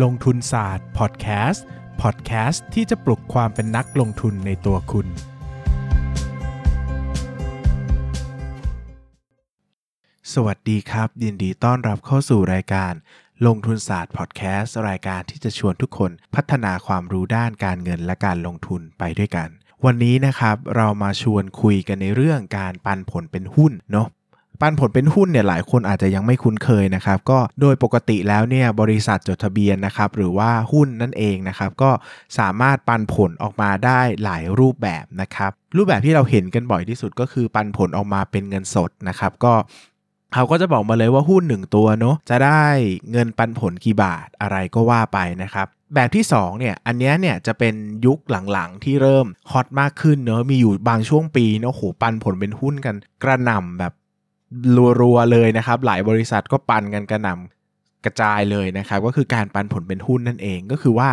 ลงทุนศาสตร์พอดแคสต์พอดแคสต์ที่จะปลุกความเป็นนักลงทุนในตัวคุณ สวัสดีครับ ยินดีต้อนรับเข้าสู่รายการ ลงทุนศาสตร์พอดแคสต์รายการที่จะชวนทุกคนพัฒนาความรู้ด้านการเงินและการลงทุนไปด้วยกัน วันนี้นะครับเรามาชวนคุยกันในเรื่องการปันผลเป็นหุ้นเนาะ ปันผลเป็นหุ้นเนี่ยหลายคนอาจจะยังไม่คุ้นเคยนะครับก็โดยปกติแล้วเนี่ยบริษัทจดทะเบียนนะครับหรือว่าหุ้นนั่นเองนะครับก็สามารถปันผลออกมาได้หลายรูปแบบนะครับรูปแบบที่เราเห็นกันบ่อยที่สุดก็คือปันผลออกมาเป็นเงินสดนะครับก็เขาก็จะบอกมาเลยว่าหุ้น1ตัวเนาะจะได้เงินปันผลกี่บาทอะไรก็ว่าไปนะครับแบบที่2เนี่ยอันนี้เนี่ยจะเป็นยุคหลังๆที่เริ่มฮอตมากขึ้นเนาะมีอยู่บางช่วงปีเนาะโหปันผลเป็นหุ้นกันกระหน่ำแบบ รัวๆเลยนะครับ หลายบริษัทก็ปันกันกระหน่ำกระจายเลยนะครับ ก็คือการปันผลเป็นหุ้นนั่นเองก็คือว่า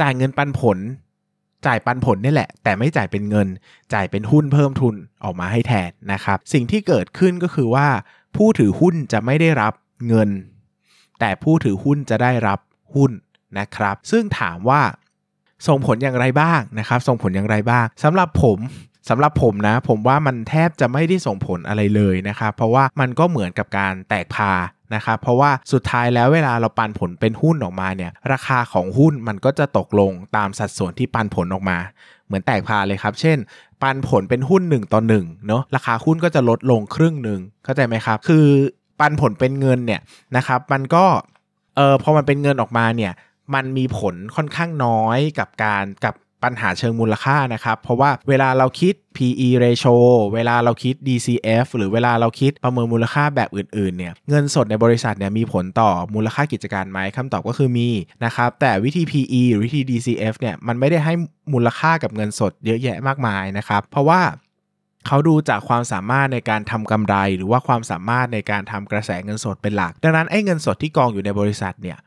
จ่ายเงินปันผล จ่ายปันผลนี่แหละ แต่ไม่จ่ายเป็นเงิน จ่ายเป็นหุ้นเพิ่มทุนออกมาให้แทนนะครับ สิ่งที่เกิดขึ้นก็คือว่า ผู้ถือหุ้นจะไม่ได้รับเงิน แต่ผู้ถือหุ้นจะได้รับหุ้นนะครับ ซึ่งถามว่าส่งผลอย่างไรบ้างนะครับ ส่งผลอย่างไรบ้างสำหรับผม สำหรับผมนะ ผมว่ามันแทบจะไม่ได้ส่งผลอะไรเลยนะครับ เพราะว่ามันก็เหมือนกับการแตกพานะครับเพราะว่าสุดท้ายแล้วเวลาเราปันผลเป็นหุ้นออกมาเนี่ยราคาของหุ้นมันก็จะตกลงตามสัดส่วนที่ปันผลออกมา เหมือนแตกพาเลยครับ เช่น ปันผลเป็นหุ้น 1ต่อ1เนาะราคาหุ้นก็จะลดลงครึ่งหนึ่งเข้าใจไหมครับ คือปันผลเป็นเงินเนี่ยนะครับมันก็เออพอมันเป็นเงินออกมาเนี่ยมันมีผลค่อนข้างน้อยกับการกับ ปัญหาเชิงมูลค่านะครับ เพราะว่าเวลาเราคิด PE ratio เวลาเราคิด DCF หรือเวลาเราคิดประเมินมูลค่าแบบอื่นๆเนี่ยเงินสดในบริษัทเนี่ยมีผลต่อมูลค่ากิจการไหมคำตอบก็คือมีนะครับแต่วิธี PE หรือวิธี DCF เนี่ยมันไม่ได้ให้มูลค่ากับเงินสดเยอะแยะมากมายนะครับ เพราะว่าเขาดูจากความสามารถในการทำกำไร หรือว่าความสามารถในการทำกระแสเงินสดเป็นหลัก ดังนั้นไอ้เงินสดที่กองอยู่ในบริษัทเนี่ย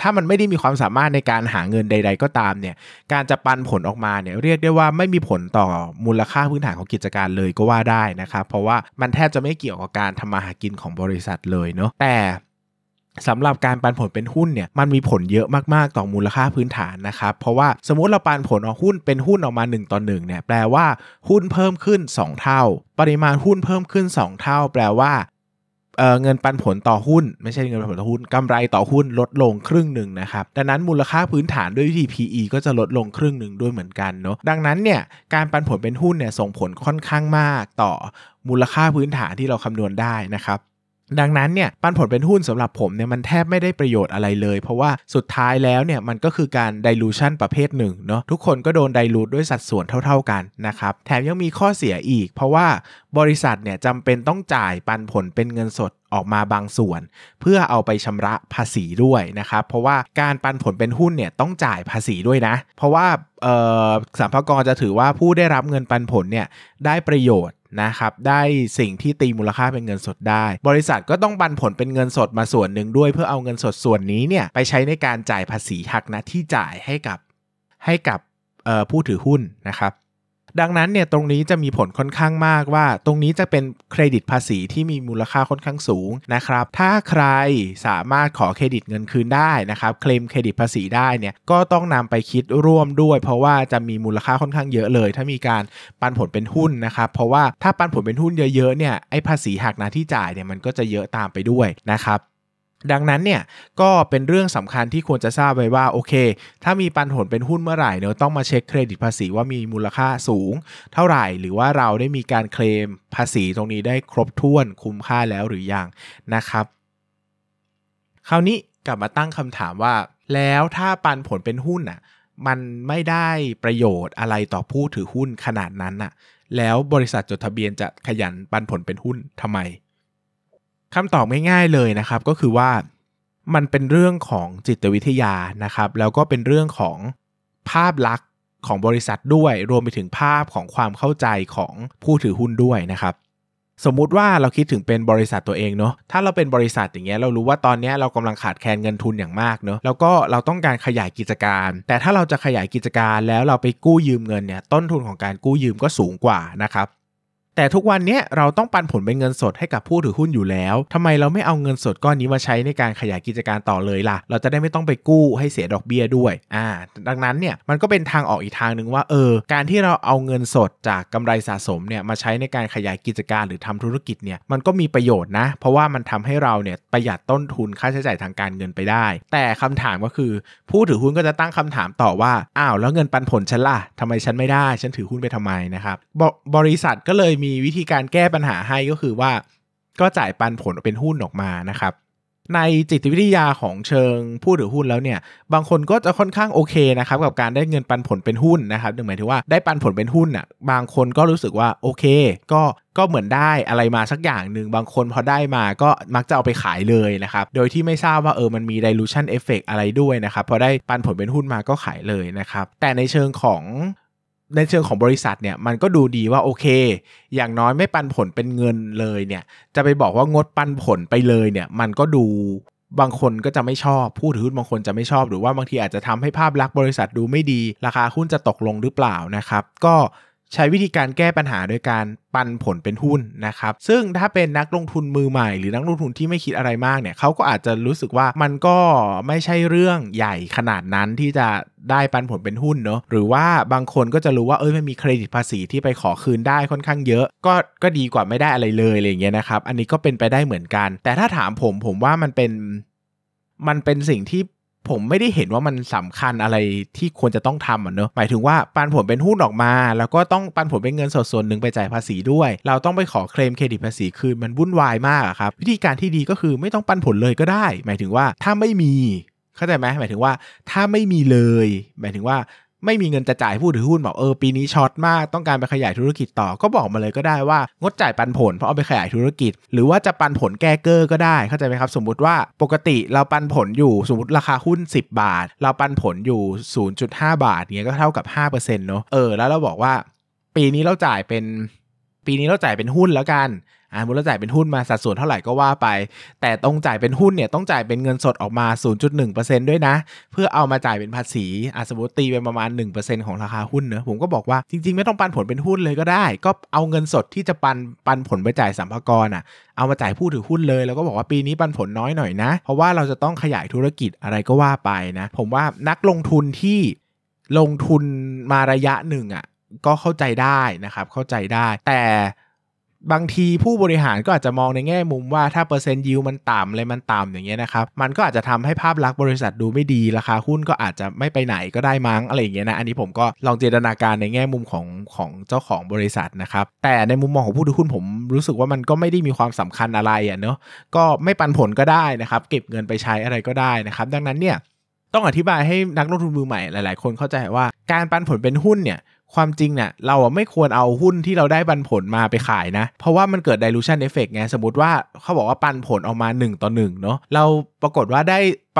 ถ้ามันไม่ได้มีความสามารถในการหาเงินใด ๆ ก็ตามเนี่ย การจะปันผลออกมาเนี่ยเรียกได้ว่าไม่มีผลต่อมูลค่าพื้นฐานของกิจการเลยก็ว่าได้นะครับ เพราะว่ามันแทบจะไม่เกี่ยวกับการทำมาหากินของบริษัทเลยเนาะแต่สำหรับการปันผลเป็นหุ้นเนี่ยมันมีผลเยอะมากๆต่อมูลค่าพื้นฐานนะครับ เพราะว่าสมมติเราปันผลออกหุ้นเป็นหุ้นออกมา 1 ต่อ1เนี่ยแปลว่าหุ้นเพิ่มขึ้น 2 เท่า ปริมาณหุ้นเพิ่มขึ้น 2 เท่า แปลว่า เเงินปันผลต่อหุ้น ไม่ใช่เงินปันผลต่อหุ้นกำไรต่อหุ้นลดลงครึ่งหนึ่งนะครับดังนั้นมูลค่าพื้นฐานด้วยวิธี PE ก็จะลดลงครึ่งหนึ่งด้วยเหมือนกันเนาะดังนั้นเนี่ยการปันผลเป็นหุ้นเนี่ยส่งผลค่อนข้างมากต่อมูลค่าพื้นฐานที่เราคำนวณได้นะครับ ดังนั้นเนี่ยปันผลเป็นหุ้นสำหรับผมเนี่ยมันแทบไม่ได้ประโยชน์อะไรเลย เพราะว่าสุดท้ายแล้วเนี่ยมันก็คือการ dilution ประเภทหนึ่งเนาะทุกคนก็โดน dilute ด้วยสัดส่วนเท่า ๆกันนะครับแถมยังมีข้อเสียอีก เพราะว่าบริษัทเนี่ยจำเป็นต้องจ่ายปันผลเป็นเงินสดออกมาบางส่วน เพื่อเอาไปชำระภาษีด้วยนะครับเพราะว่าการปันผลเป็นหุ้นเนี่ยต้องจ่ายภาษีด้วยนะ เพราะว่าสัมภากรจะถือว่าผู้ได้รับเงินปันผลเนี่ยได้ประโยชน์ นะครับได้สิ่งที่ตีมูลค่าเป็นเงินสดได้ บริษัทก็ต้องบันผลเป็นเงินสดมาส่วนหนึ่งด้วย เพื่อเอาเงินสดส่วนนี้เนี่ยไปใช้ในการจ่ายภาษีหักนะที่จ่ายให้กับให้กับผู้ถือหุ้นนะครับ ดังนั้นเนี่ยตรงนี้จะมีผลค่อนข้างมากว่า ตรงนี้จะเป็นเครดิตภาษีที่มีมูลค่าค่อนข้างสูงนะครับ ถ้าใครสามารถขอเครดิตเงินคืนได้นะครับเคลมเครดิตภาษีได้เนี่ยก็ต้องนำไปคิดร่วมด้วย เพราะว่าจะมีมูลค่าค่อนข้างเยอะเลย ถ้ามีการปันผลเป็นหุ้นนะครับเพราะว่าถ้าปันผลเป็นหุ้นเยอะๆเนี่ยไอ้ภาษีหักหน้าที่จ่ายเนี่ยมันก็จะเยอะตามไปด้วยนะครับ ดังนั้นเนี่ยก็เป็นเรื่องสำคัญที่ควรจะทราบไว้ว่าโอเค ถ้ามีปันผลเป็นหุ้นเมื่อไหร่เนาะต้องมาเช็คเครดิตภาษีว่ามีมูลค่าสูง เท่าไหร่หรือว่าเราได้มีการเคลมภาษีตรงนี้ได้ครบถ้วนคุ้มค่าแล้วหรือยังนะครับ คราวนี้กลับมาตั้งคำถามว่า แล้วถ้าปันผลเป็นหุ้นอะมันไม่ได้ประโยชน์อะไรต่อผู้ถือหุ้นขนาดนั้นอะแล้วบริษัทจดทะเบียนจะขยันปันผลเป็นหุ้นทำไม คำตอบง่ายๆเลยนะครับก็คือว่ามันเป็นเรื่องของจิตวิทยานะครับ แล้วก็เป็นเรื่องของภาพลักษณ์ของบริษัทด้วย รวมไปถึงภาพของความเข้าใจของผู้ถือหุ้นด้วยนะครับ สมมุติว่าเราคิดถึงเป็นบริษัทตัวเองเนาะถ้าเราเป็นบริษัทอย่างเงี้ยเรารู้ว่าตอนนี้เรากำลังขาดแคลนเงินทุนอย่างมากเนาะแล้วก็เราต้องการขยายกิจการ แต่ถ้าเราจะขยายกิจการแล้วเราไปกู้ยืมเงินเนี่ยต้นทุนของการกู้ยืมก็สูงกว่านะครับ แต่ทุกวันนี้เราต้องปันผลเป็นเงินสดให้กับผู้ถือหุ้นอยู่แล้วทำไมเราไม่เอาเงินสดก้อนนี้มาใช้ในการขยายกิจการต่อเลยล่ะ เราจะได้ไม่ต้องไปกู้ให้เสียดอกเบี้ยด้วยอ่าดังนั้นเนี่ยมันก็เป็นทางออกอีกทางหนึ่งว่าเออการที่เราเอาเงินสดจากกำไรสะสมเนี่ยมาใช้ในการขยายกิจการหรือทำธุรกิจเนี่ยมันก็มีประโยชน์นะ เพราะว่ามันทำให้เราเนี่ยประหยัดต้นทุนค่าใช้จ่ายทางการเงินไปได้ แต่คำถามก็คือ ผู้ถือหุ้นก็จะตั้งคำถามต่อว่าอ้าวแล้วเงินปันผลฉันล่ะทำไมฉันไม่ได้ฉันถือหุ้นไปทำไมนะครับบบริษัทก็เลยมีีวิธีการแก้ปัญหาให้ก็คือว่า ก็จ่ายปันผลเป็นหุ้นออกมานะครับ ในจิตวิทยาของเชิงผู้ถือหุ้นแล้วเนี่ย บางคนก็จะค่อนข้างโอเคนะครับ กับการได้เงินปันผลเป็นหุ้นนะครับหมายถึงว่าได้ปันผลเป็นหุ้นอะบางคนก็รู้สึกว่าโอเค ก็ก็เหมือนได้อะไรมาสักอย่างหนึ่งบางคนพอได้มาก็มักจะเอาไปขายเลยนะครับ โดยที่ไม่ทราบว่าเออมันมี dilution effect อะไรด้วยนะครับ พอได้ปันผลเป็นหุ้นมาก็ขายเลยนะครับ แต่ในเชิงของ ในเชิงของบริษัทเนี่ยมันก็ดูดีว่าโอเค อย่างน้อยไม่ปันผลเป็นเงินเลยเนี่ย จะไปบอกว่างดปันผลไปเลยเนี่ย มันก็ดูบางคนก็จะไม่ชอบผู้ถือหุ้นบางคนจะไม่ชอบ หรือว่าบางทีอาจจะทำให้ภาพลักษณ์บริษัทดูไม่ดี ราคาหุ้นจะตกลงหรือเปล่านะครับ ก็ ใช้วิธีการแก้ปัญหาโดยการปันผลเป็นหุ้นนะครับ ซึ่งถ้าเป็นนักลงทุนมือใหม่ หรือนักลงทุนที่ไม่คิดอะไรมากเนี่ยเขาก็อาจจะรู้สึกว่ามันก็ไม่ใช่เรื่องใหญ่ขนาดนั้นที่จะได้ปันผลเป็นหุ้นเนาะหรือว่าบางคนก็จะรู้ว่าเอ้ยมันมีเครดิตภาษีที่ไปขอคืนได้ค่อนข้างเยอะ ก็ก็ดีกว่าไม่ได้อะไรเลยอะไรเงี้ยนะครับ อันนี้ก็เป็นไปได้เหมือนกัน แต่ถ้าถามผมผมว่ามันเป็นมันเป็นสิ่งที่ ผมไม่ได้เห็นว่ามันสำคัญอะไรที่ควรจะต้องทำอะเนอะหมายถึงว่าปันผลเป็นหุ้นออกมา แล้วก็ต้องปันผลเป็นเงินสดส่วนหนึ่งไปจ่ายภาษีด้วย เราต้องไปขอเคลมเครดิตภาษีคืนมันวุ่นวายมากครับวิธีการที่ดีก็คือไม่ต้องปันผลเลยก็ได้ หมายถึงว่าถ้าไม่มีเข้าใจไหมหมายถึงว่าถ้าไม่มีเลย หมายถึงว่า ไม่มีเงินจะจ่ายผู้ถือหุ้นบอกเออปีนี้ช็อตมากต้องการไปขยายธุรกิจต่อก็บอกมาเลยก็ได้ว่างดจ่ายปันผลเพราะเอาไปขยายธุรกิจ หรือว่าจะปันผลแก้เกอร์ก็ได้เข้าใจไหมครับสมมุติว่าปกติเราปันผลอยู่สมมติราคาหุ้น 10 บาท เราปันผลอยู่ 0.5 บาทเนี้ยก็เท่ากับ5%เนาะเออแล้วเราบอกว่า ปีนี้เราจ่ายเป็น ปีนี้เราจ่ายเป็นหุ้นแล้วกันอ่ามูลจ่ายเป็นหุ้นมาสัดส่วนเท่าไหร่ก็ว่าไป แต่ต้องจ่ายเป็นหุ้นเนี่ยต้องจ่ายเป็นเงินสดออกมา 0.1%ด้วยนะ เพื่อเอามาจ่ายเป็นภาษีอ่าสมมติตีเป็นประมาณ 1%ของราคาหุ้นเนอะผมก็บอกว่าจริง ๆ ไม่ต้องปันผลเป็นหุ้นเลยก็ได้ ก็เอาเงินสดที่จะปันปันผลไปจ่ายสัมภาระอะเอามาจ่ายผู้ถือหุ้นเลย แล้วก็บอกว่าปีนี้ปันผลน้อยหน่อยนะ เพราะว่าเราจะต้องขยายธุรกิจอะไรก็ว่าไปนะ ผมว่านักลงทุนที่ลงทุนมาระยะหนึ่งอะ ก็เข้าใจได้นะครับ เข้าใจได้ แต่บางทีผู้บริหารก็อาจจะมองในแง่มุมว่าถ้าเปอร์เซ็นต์ยิวมันต่ำเลยมันต่ำอย่างเงี้ยนะครับ มันก็อาจจะทำให้ภาพลักษณ์บริษัทดูไม่ดีราคาหุ้นก็อาจจะไม่ไปไหนก็ได้มั้งอะไรอย่างเงี้ยนะ อันนี้ผมก็ลองจินตนาการในแง่มุมของของเจ้าของบริษัทนะครับ แต่ในมุมมองของผู้ถือหุ้นผมรู้สึกว่ามันก็ไม่ได้มีความสำคัญอะไรอะเนาะก็ไม่ปันผลก็ได้นะครับ เก็บเงินไปใช้อะไรก็ได้นะครับ ดังนั้นเนี่ยต้องอธิบายให้นักลงทุนมือใหม่หลาย ๆ คนเข้าใจว่าการปันผลเป็นหุ้นเนี่ย ความจริงเนี่ยเราไม่ควรเอาหุ้นที่เราได้ปันผลมาไปขายนะ เพราะว่ามันเกิด dilution effect ไง สมมติว่าเขาบอกว่าปันผลออกมา 1 ต่อ1เนาะเราปรากฏว่าได้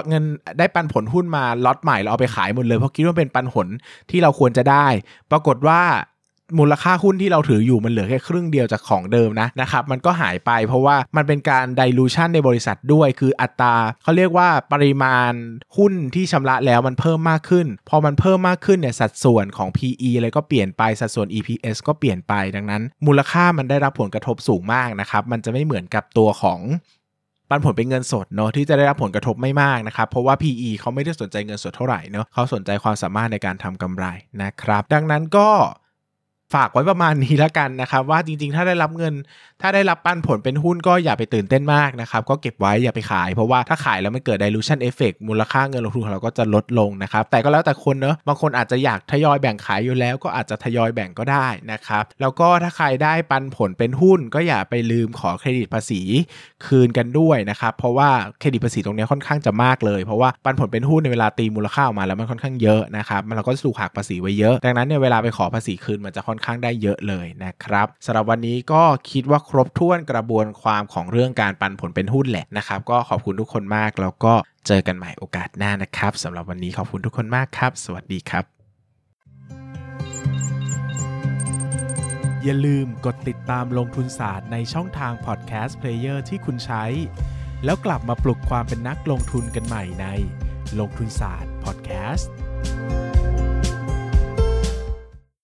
เงินได้ปันผลหุ้นมาล็อตใหม่เราเอาไปขายหมดเลยเพราะคิดว่าเป็นปันผลที่เราควรจะได้ ปรากฏว่า มูลค่าหุ้นที่เราถืออยู่มันเหลือแค่ครึ่งเดียวจากของเดิมนะนะครับมันก็หายไปเพราะว่ามันเป็นการดิลูชันในบริษัทด้วย คืออัตราเขาเรียกว่าปริมาณหุ้นที่ชำระแล้วมันเพิ่มมากขึ้น พอมันเพิ่มมากขึ้นเนี่ยสัดส่วนของ PE อะไรก็เปลี่ยนไปสัดส่วน EPS ก็เปลี่ยนไปดังนั้น มูลค่ามันได้รับผลกระทบสูงมากนะครับมันจะไม่เหมือนกับตัวของปันผลเป็นเงินสดเนาะที่จะได้รับผลกระทบไม่มากนะครับ เพราะว่า PE เขาไม่ได้สนใจเงินสดเท่าไหร่เนาะเขาสนใจความสามารถในการทำกำไรนะครับ ดังนั้นก็ ฝากไว้ประมาณนี้แล้วกันนะครับ ว่าจริงๆ ถ้าได้รับเงิน ถ้าได้รับปันผลเป็นหุ้นก็อย่าไปตื่นเต้นมากนะครับ ก็เก็บไว้อย่าไปขายเพราะว่าถ้าขายแล้วมันเกิด dilution effect มูลค่าเงินลงทุนของเราก็จะลดลงนะครับ แต่ก็แล้วแต่คนเนอะบางคนอาจจะอยากทยอยแบ่งขายอยู่แล้ว ก็อาจจะทยอยแบ่งก็ได้นะครับ แล้วก็ถ้าใครได้ปันผลเป็นหุ้น ก็อย่าไปลืมขอเครดิตภาษีคืนกันด้วยนะครับเพราะว่าเครดิตภาษีตรงนี้ค่อนข้างจะมากเลย เพราะว่าปันผลเป็นหุ้นในเวลาตีมูลค่าออกมาแล้วมันค่อนข้างเยอะนะครับมันเราก็ถูกหักภาษีไว้เยอะ ดังนั้นเนี่ยเวลาไปขอภาษีคืนมันจะค่อนข้างได้เยอะเลยนะครับสำหรับวันนี้ก็คิดว่าครบถ้วนกระบวนความของเรื่องการปันผลเป็นหุ้นแหละนะครับ ก็ขอบคุณทุกคนมากแล้วก็เจอกันใหม่โอกาสหน้านะครับสำหรับวันนี้ขอบคุณทุกคนมากครับ สวัสดีครับ อย่าลืมกดติดตามลงทุนศาสตร์ในช่องทางพอดแคสต์เพลเยอร์ที่คุณใช้ แล้วกลับมาปลุกความเป็นนักลงทุนกันใหม่ในลงทุนศาสตร์พอดแคสต์